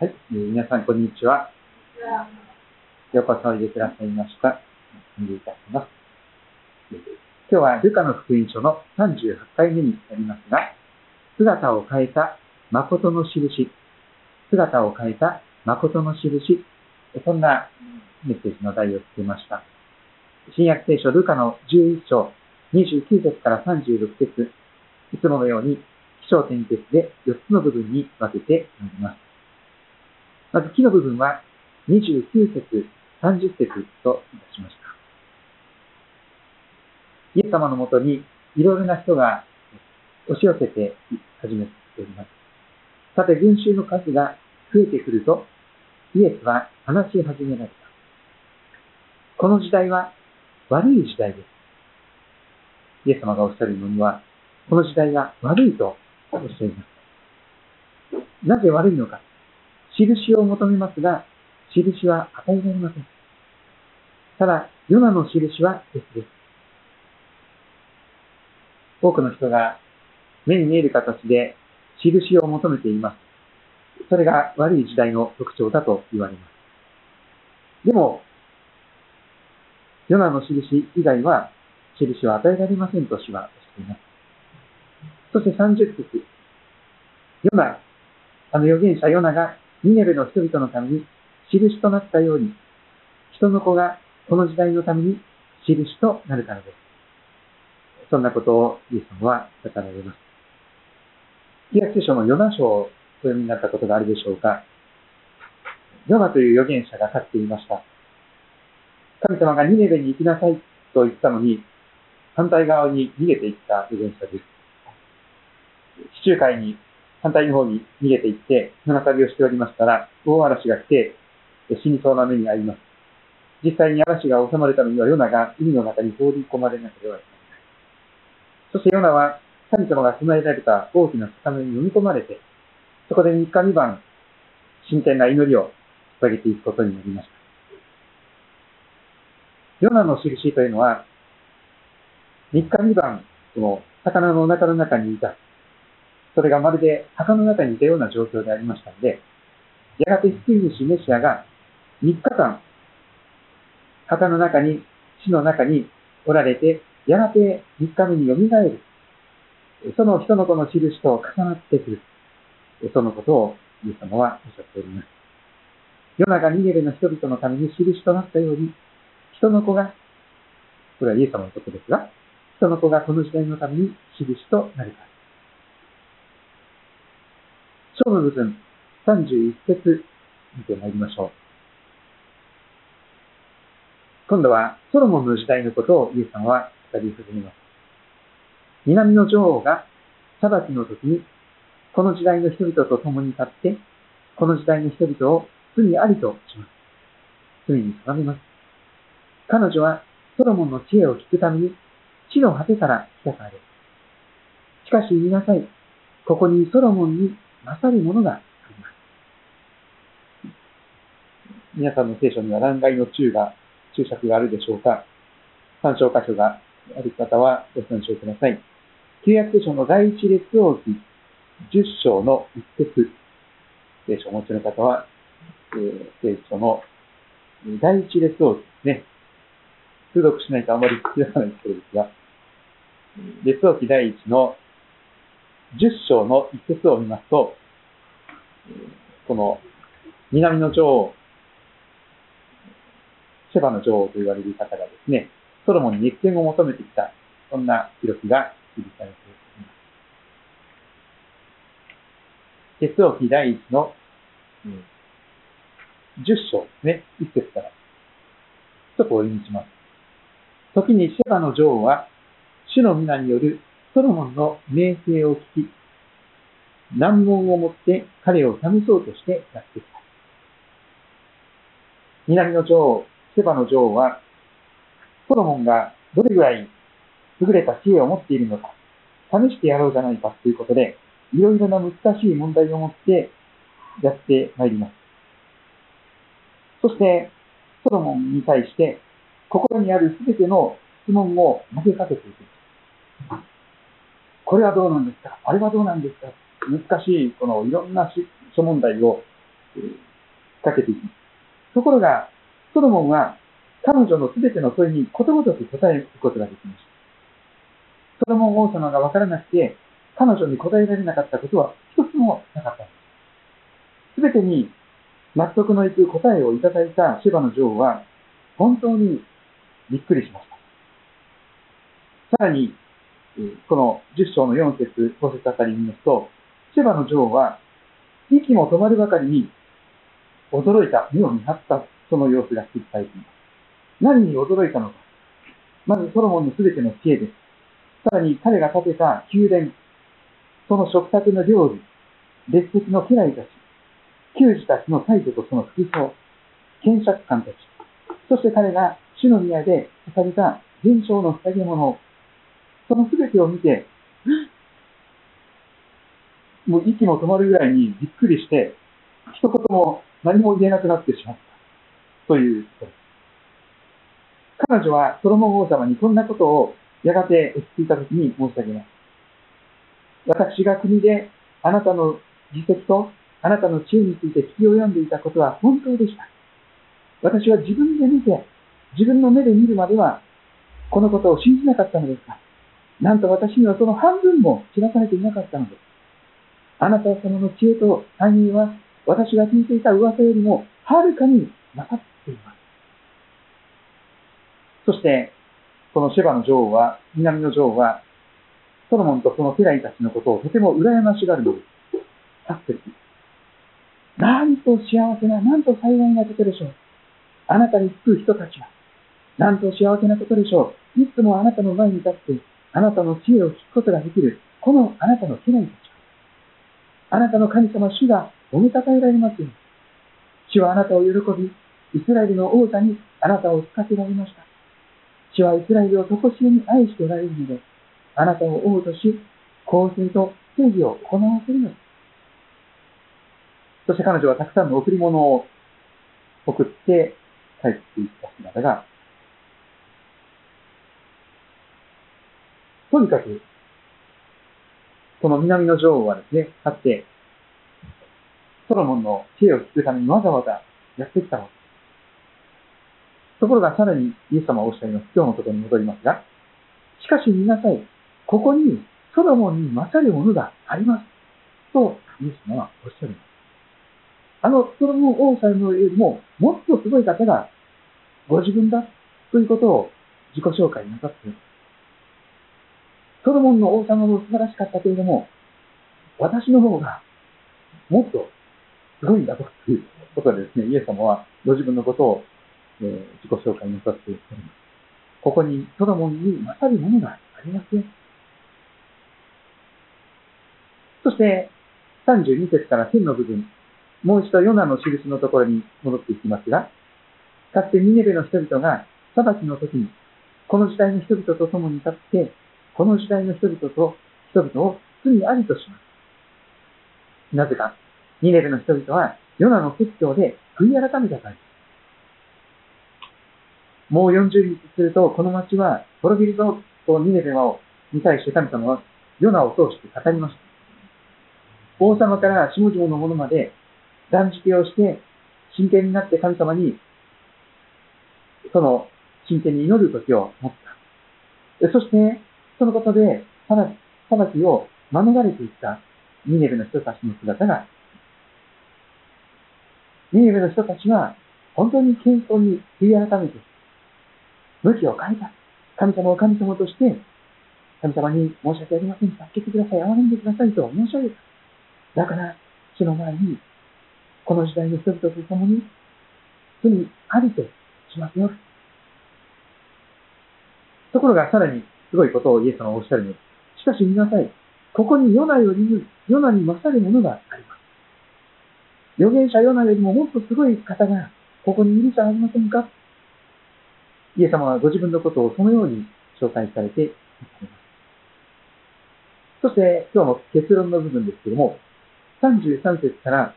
はい、えー皆さん、こんにちは。ようこそおいでくださいました。お願いいたします。今日はルカの福音書の38回目になりますが、姿を変えた誠の印、姿を変えた誠の印、そんなメッセージの題をつけました。新約聖書ルカの11章29節から36節いつものように気象点結で4つの部分に分けてまいります。まず、木の部分は29節、30節といたしました。イエス様のもとにいろいろな人が押し寄せて始めております。さて、群衆の数が増えてくると、イエスは話し始められた。この時代は悪い時代です。イエス様がおっしゃるのには、この時代が悪いとおっしゃいます。なぜ悪いのか。印を求めますが、印は与えられません。ただ、ヨナの印は別です。多くの人が目に見える形で印を求めています。それが悪い時代の特徴だと言われます。でも、ヨナの印以外は印は与えられませんと主はしゃいます。そして30節。ヨナ、あの預言者ヨナがニネベの人々のために印となったように、人の子がこの時代のために印となるからです。そんなことをイエス様は語られます。旧約聖書のヨナ書をお読みになったことがあるでしょうか。ヨナという預言者が立っていました。神様がニネベに行きなさいと言ったのに、反対側に逃げていった預言者です。地中海に反対の方に逃げていって、船旅をしておりましたら、大嵐が来て、死にそうな目に遭います。実際に嵐が収まるためにはヨナが海の中に放り込まれなければいけない。そしてヨナは神様が備えられた大きな魚に飲み込まれて、そこで3日3晩、真剣な祈りを捧げていくことになりました。ヨナの印というのは、3日3晩、その魚のお腹の中にいた。それがまるで墓の中にいたような状況でありましたので、やがて救い主メシアが3日間、墓の中に、死の中におられて、やがて3日目に蘇る。その人の子の印と重なってくる。そのことをイエス様はおっしゃっております。ヨナがニゲルの人々のために印となったように、人の子が、これはイエス様のことですが、人の子がこの時代のために印となるから。章の部分、31節見てまいりましょう。今度はソロモンの時代のことをイエス様は語り始めます。南の女王が裁きの時に、この時代の人々と共に立って、この時代の人々を罪ありとします。罪に定めます。彼女はソロモンの知恵を聞くために、地の果てから来たからです。しかし見なさい。ここにソロモンに勝るものがあります。皆さんの聖書には欄外の注が、注釈があるでしょうか？参照箇所がある方はご参照ください。旧約聖書の第一列王記10章の一節。聖書をお持ちの方は、えー聖書の第一列王記ですね。通読しないとあまり知らないそうですが、列王記第一の10章の一節を見ますと、この南の女王、シェバの女王と言われる方がですね、ソロモンに熱権を求めてきた、そんな記録が記されています。列王記第一の、うん10章ですね、一節から。ちょっとお読みします。時にシェバの女王は、主の皆によるソロモンの名声を聞き、難問を持って彼を試そうとしてやってきた。南の女王、シェバの女王は、ソロモンがどれぐらい優れた知恵を持っているのか、試してやろうじゃないかということで、いろいろな難しい問題を持ってやってまいります。そして、ソロモンに対して、心にあるすべての質問を投げかけていく。これはどうなんですか？あれはどうなんですか？難しい、このいろんな諸問題をかけていきます。ところが、ソロモンは彼女のすべての問いにことごとく答えることができました。ソロモン王様がわからなくて、彼女に答えられなかったことは一つもなかったんです。すべてに納得のいく答えをいただいたシェバの女王は、本当にびっくりしました。さらに、この10章の4節、5節あたりに見ますと、シェバの女王は、息も止まるばかりに驚いた、目を見張ったその様子が記されています。何に驚いたのか。まずソロモンのすべての知恵です。さらに彼が建てた宮殿、その食卓の料理、列席の家来たち、球児たちの態度とその服装、検釈官たち、そして彼が主の宮で捧げた現象の捧げ物、その全てを見て、もう息も止まるぐらいにびっくりして、一言も何も言えなくなってしまった。ということ。彼女はソロモン王様にこんなことをやがて落ち着いた時に申し上げます。私が国であなたの実績とあなたの知恵について聞き及んでいたことは本当でした。私は自分で見て、自分の目で見るまでは、このことを信じなかったのですが、なんと私にはその半分も知らされていなかったのです。あなた様の知恵と繁栄は、私が聞いていた噂よりも、はるかに勝っています。そして、このシェバの女王は、南の女王は、ソロモンとその家来たちのことをとても羨ましがるのです。8節なんと幸せな、なんと幸いなことでしょう。あなたにつく人たちは、なんと幸せなことでしょう。いつもあなたの前に立って、あなたの知恵を聞くことができる、このあなたの家来たち。あなたの神様、主が褒めたたえられますように。主はあなたを喜び、イスラエルの王座にあなたを使せられました。主はイスラエルをとこしえに愛しておられるので、あなたを王とし、公正と正義を行わせるのです。そして彼女はたくさんの贈り物を送って帰っていった姿が、とにかく、この南の女王はですね、かつて、ソロモンの知恵を聞くためにわざわざやってきたのところがさらにイエス様はおっしゃいます。今日のところに戻りますが、しかし見なさい。ここにソロモンに勝るものがあります。と、イエス様はおっしゃるんです。あのソロモン王様よりももっとすごい方がご自分だということを自己紹介なさっています。ソロモンの王様も素晴らしかったけれども、私の方がもっとすごいんだということでですね、イエス様はご自分のことをえー、自己紹介なさっております。ここにソロモンに勝るものがありません。そして、32節から10の部分、もう一度ヨナの印のところに戻っていきますが、かつてニネベの人々が裁きの時に、この時代の人々と共に立って、この時代の人々と人々を罪ありとします。なぜか、ニネベの人々はヨナの説教で悔い改めたからです。もう40日すると、この町は滅びるぞとニネベをに対して神様はヨナを通して語りました。王様から下々の者まで断食をして真剣になって神様にその真剣に祈る時を持った。そして、そのことで裁きを免れていったニネベの人たちの姿が、ニネベの人たちは本当に謙遜に悔い改めて向きを変えた。神様を神様として、神様に申し訳ありません。助けてください。憐れんでくださいと申し上げた。だから、主の前に、この時代の人々と共に、罪ありとしますよ。ところが、さらにすごいことをイエス様はおっしゃるのです。しかし見なさい。ここにヨナよりも、ヨナに勝るものがあります。預言者ヨナよりももっとすごい方が、ここにいるじゃありませんか？イエス様はご自分のことをそのように紹介されています。そして今日の結論の部分ですけれども、33節から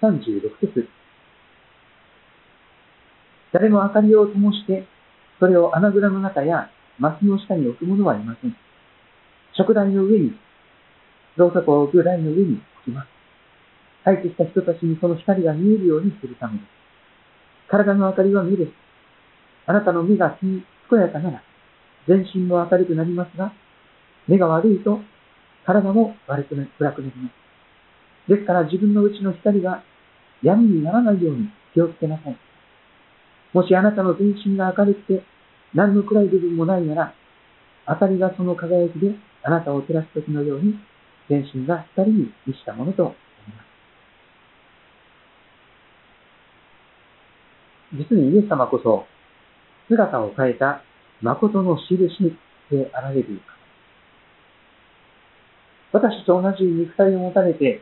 36節誰も明かりを灯して、それを穴蔵の中やマスの下に置く者はいません。食台の上に、ろうそくを置く台の上に置きます。入ってきた人たちにその光が見えるようにするためです。体の明かりは目です。あなたの目が健やかなら、全身も明るくなりますが、目が悪いと体も悪くな暗くなります。ですから自分の内の光が闇にならないように気をつけなさい。もしあなたの全身が明るくて何の暗い部分もないなら、明かりがその輝きであなたを照らす時のように、全身が光に満ちたものとなります。実にイエス様こそ、姿を変えた誠の印であられる私と同じ肉体を持たれて、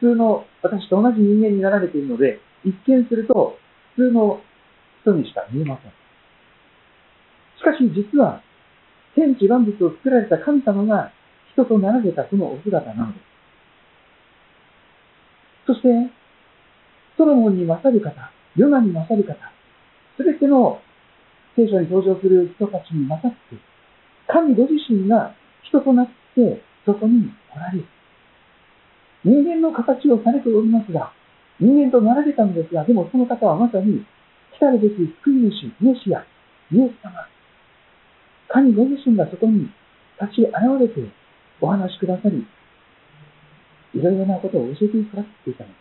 普通の私と同じ人間になられているので、一見すると普通の人にしか見えません。しかし実は、天地万物を作られた神様が人となられたそのお姿なのです。そして、ソロモンに勝る方、ヨナに勝る方、すべての聖書に登場する人たちに勝って、神ご自身が人となってそこにおられる。人間の形をされておりますが、人間となられたのですが、でもその方はまさに、来たるべき救い主、メシア、イエス様、神ご自身がそこに立ち現れてお話しくださり、いろいろなことを教えてくださっていたのです。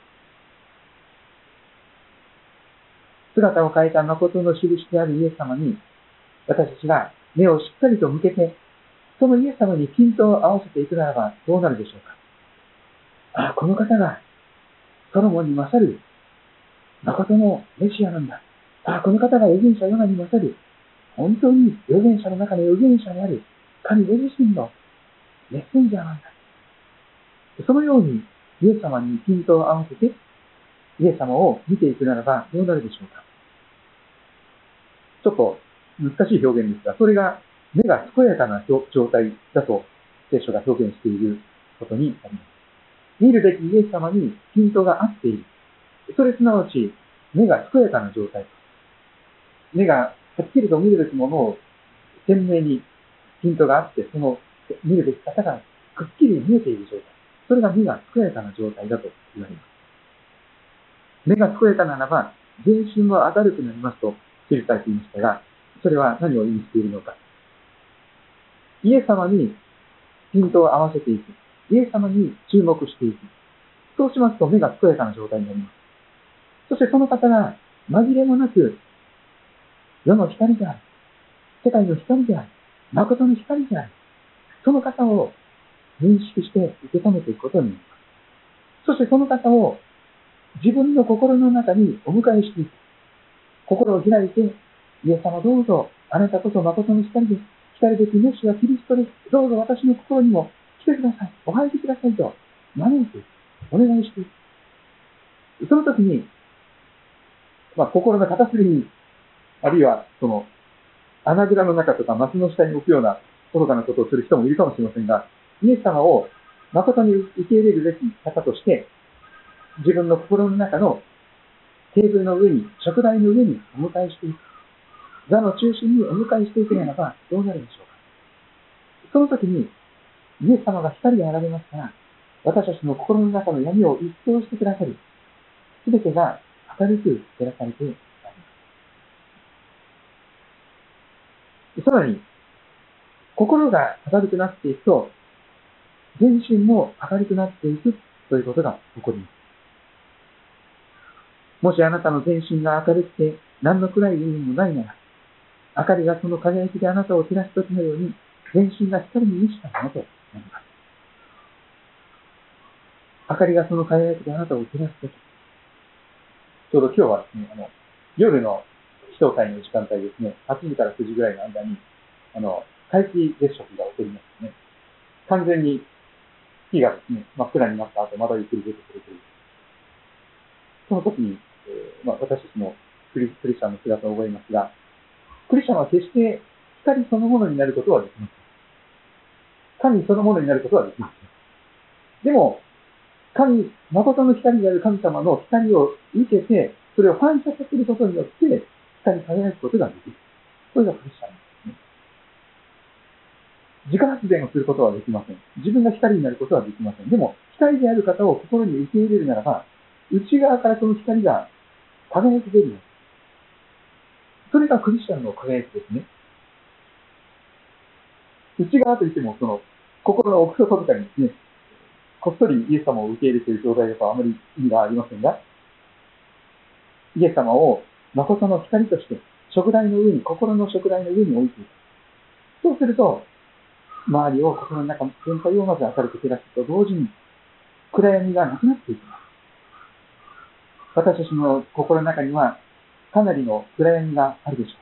姿を変えた誠の印であるイエス様に、私たちが目をしっかりと向けて、そのイエス様にピントを合わせていくならばどうなるでしょうか。ああ、この方がソロモンに勝る誠のメシアなんだ。ああ、この方が預言者ヨナに勝る本当に預言者の中の預言者である神ご自身のメッセンジャーなんだ。そのようにイエス様にピントを合わせてイエス様を見ていくならばどうなるでしょうか。ちょっと難しい表現ですが、それが目が健やかな状態だと聖書が表現していることになります。見るべきイエス様にピントが合っている。それすなわち目が健やかな状態。目がはっきりと見るべきものを鮮明にピントがあって、その見るべき方がくっきり見えている状態。それが目が健やかな状態だと言われます。目が健やかならば、全身も明るくなりますと記されていましたが、それは何を意味しているのか。イエス様にピントを合わせていく。イエス様に注目していく。そうしますと目が健やかな状態になります。そしてその方が紛れもなく世の光である。世界の光である。誠の光である。その方を認識して受け止めていくことになります。そしてその方を自分の心の中にお迎えしていく。心を開いて、イエス様どうぞ、あなたこそ誠の光です。光べきメシはキリストです。どうぞ私の心にも来てください。お入りくださいと招いて。お願いしていく。その時に、まあ、心の片隅に、あるいは、その、穴蔵の中とか松の下に置くような愚かなことをする人もいるかもしれませんが、イエス様を誠に受け入れるべき方として、自分の心の中のテーブルの上に、食台の上にお迎えしていく。座の中心にお迎えしていくならばどうなるでしょうか。その時に、イエス様が光が現れますから、私たちの心の中の闇を一掃してくださり、すべてが明るく照らされてまいります。さらに、心が明るくなっていくと、全身も明るくなっていくということが起こります。もしあなたの全身が明るくて何の暗い意味もないなら、明かりがその輝きであなたを照らすときのように、全身が光に満ちたものとなります。明かりがその輝きであなたを照らすとき、ちょうど今日はですね、あの、夜の人会の時間帯ですね、8時から9時ぐらいの間に、あの、皆既月食が起こりますね。完全に火がですね、真っ暗になった後、またゆっくり出てくるという。その時に、えー、まあ、私たちもクリクリスチャンの姿を覚えますが、クリスチャンは決して光そのものになることはできません。神そのものになることはできません。でも、神、誠の光である神様の光を受けて、それを反射させることによって、光り輝くことができる。これがクリスチャンですね。自家発電をすることはできません。自分が光になることはできません。でも、光である方を心に受け入れるならば、内側からその光が輝き出るよ。それがクリスチャンの輝きですね。内側といっても、その、心の奥底とかにですね、こっそりイエス様を受け入れている状態だとあまり意味がありませんが、イエス様を誠の光として、食台の上に、心の食台の上に置いていく。そうすると、周りを心の中の、全体をまず明るく照らすと同時に、暗闇がなくなっていきます。私たちの心の中には、かなりの暗闇があるでしょ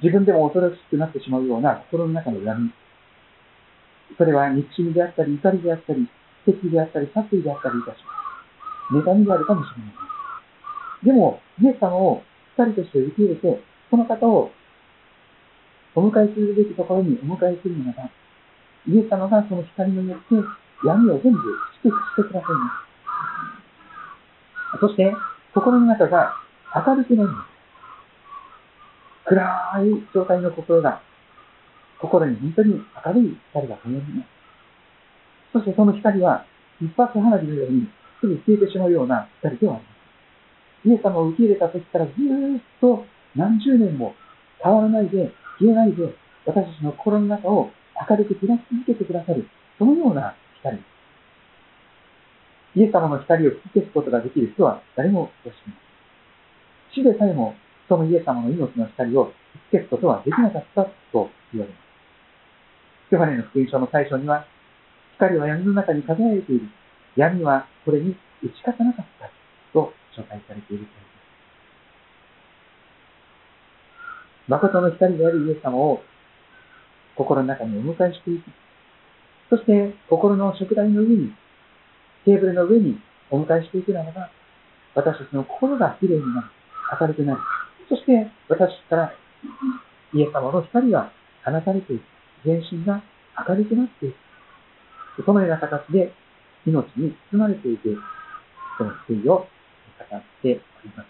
う。自分でも恐ろしくなってしまうような心の中の闇。それは憎しみであったり、怒りであったり、敵であったり、殺意であったりいたします。妬みであるかもしれません。でも、イエス様を二人として受け入れて、その方をお迎えするべきところにお迎えするならば、イエス様がその光によって闇を全部祝福してくださいます。そして、心の中が明るくなります。暗い状態の心が、心に本当に明るい光が灯ります。そしてその光は、一発花火のようにすぐ消えてしまうような光ではあります。イエス様を受け入れた時からずっと何十年も変わらないで、消えないで、私たちの心の中を明るく照らし続けてくださる、そのような光。イエス様の光を吹き消すことができる人は誰もいません。死でさえも、そのイエス様の命の光を吹き消すことはできなかったと言われます。ヨハネの福音書の最初には、光は闇の中に輝いている。闇はこれに打ち勝たなかったと紹介されていると誠の光であるイエス様を心の中にお迎えしていき、そして心の食台の上に、テーブルの上にお迎えしていくならば、私たちの心が綺麗になる、明るくなる。そして私からイエス様の光が放たれていく。全身が明るくなっていく。そのような形で命に包まれていく、その救いを語っております。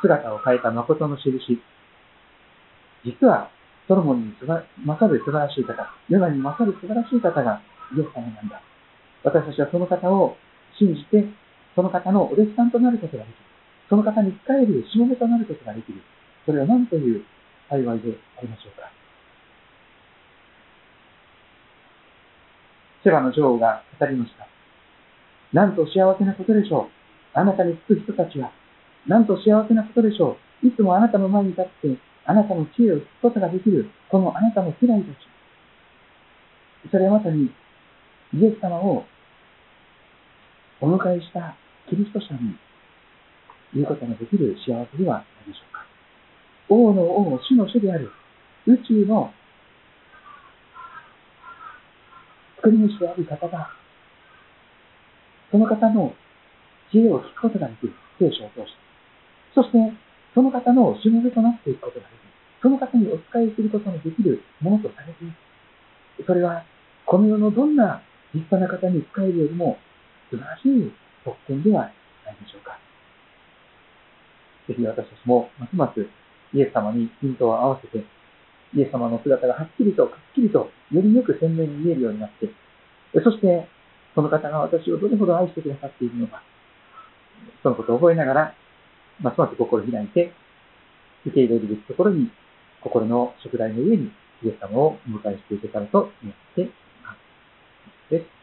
姿を変えた誠の印。実は、ソロモンに勝る素晴らしい方、ヨナに勝る素晴らしい方がイエス様なんだ。私たちはその方を信じて、その方のお弟子さんとなることができる。その方に仕えるしもべとなることができる。それは何という幸いでありましょうか。セバの女王が語りました。なんと幸せなことでしょう。あなたにつく人たちはなんと幸せなことでしょう。いつもあなたの前に立って、あなたの知恵を聞くことができる、このあなたの家来たち。それはまさに、イエス様をお迎えしたキリスト者に言うことができる幸せではないでしょうか。王の王、主の主である宇宙の作り主である方が、その方の知恵を聞くことができる聖書を通して、そして、その方のしもべとなっていくことができる。その方にお仕えすることのできるものとされている。それは、この世のどんな立派な方に仕えるよりも素晴らしい特権ではないでしょうか。ぜひ私たちも、ますますイエス様にヒントを合わせて、イエス様の姿がはっきりと、くっきりと、よりよく鮮明に見えるようになって、そして、その方が私をどれほど愛してくださっているのか、そのことを覚えながら、ますます心を開いて、受け入れるべきところに、心の食台の上にイエス様をお迎えしていけたらと思っています。です。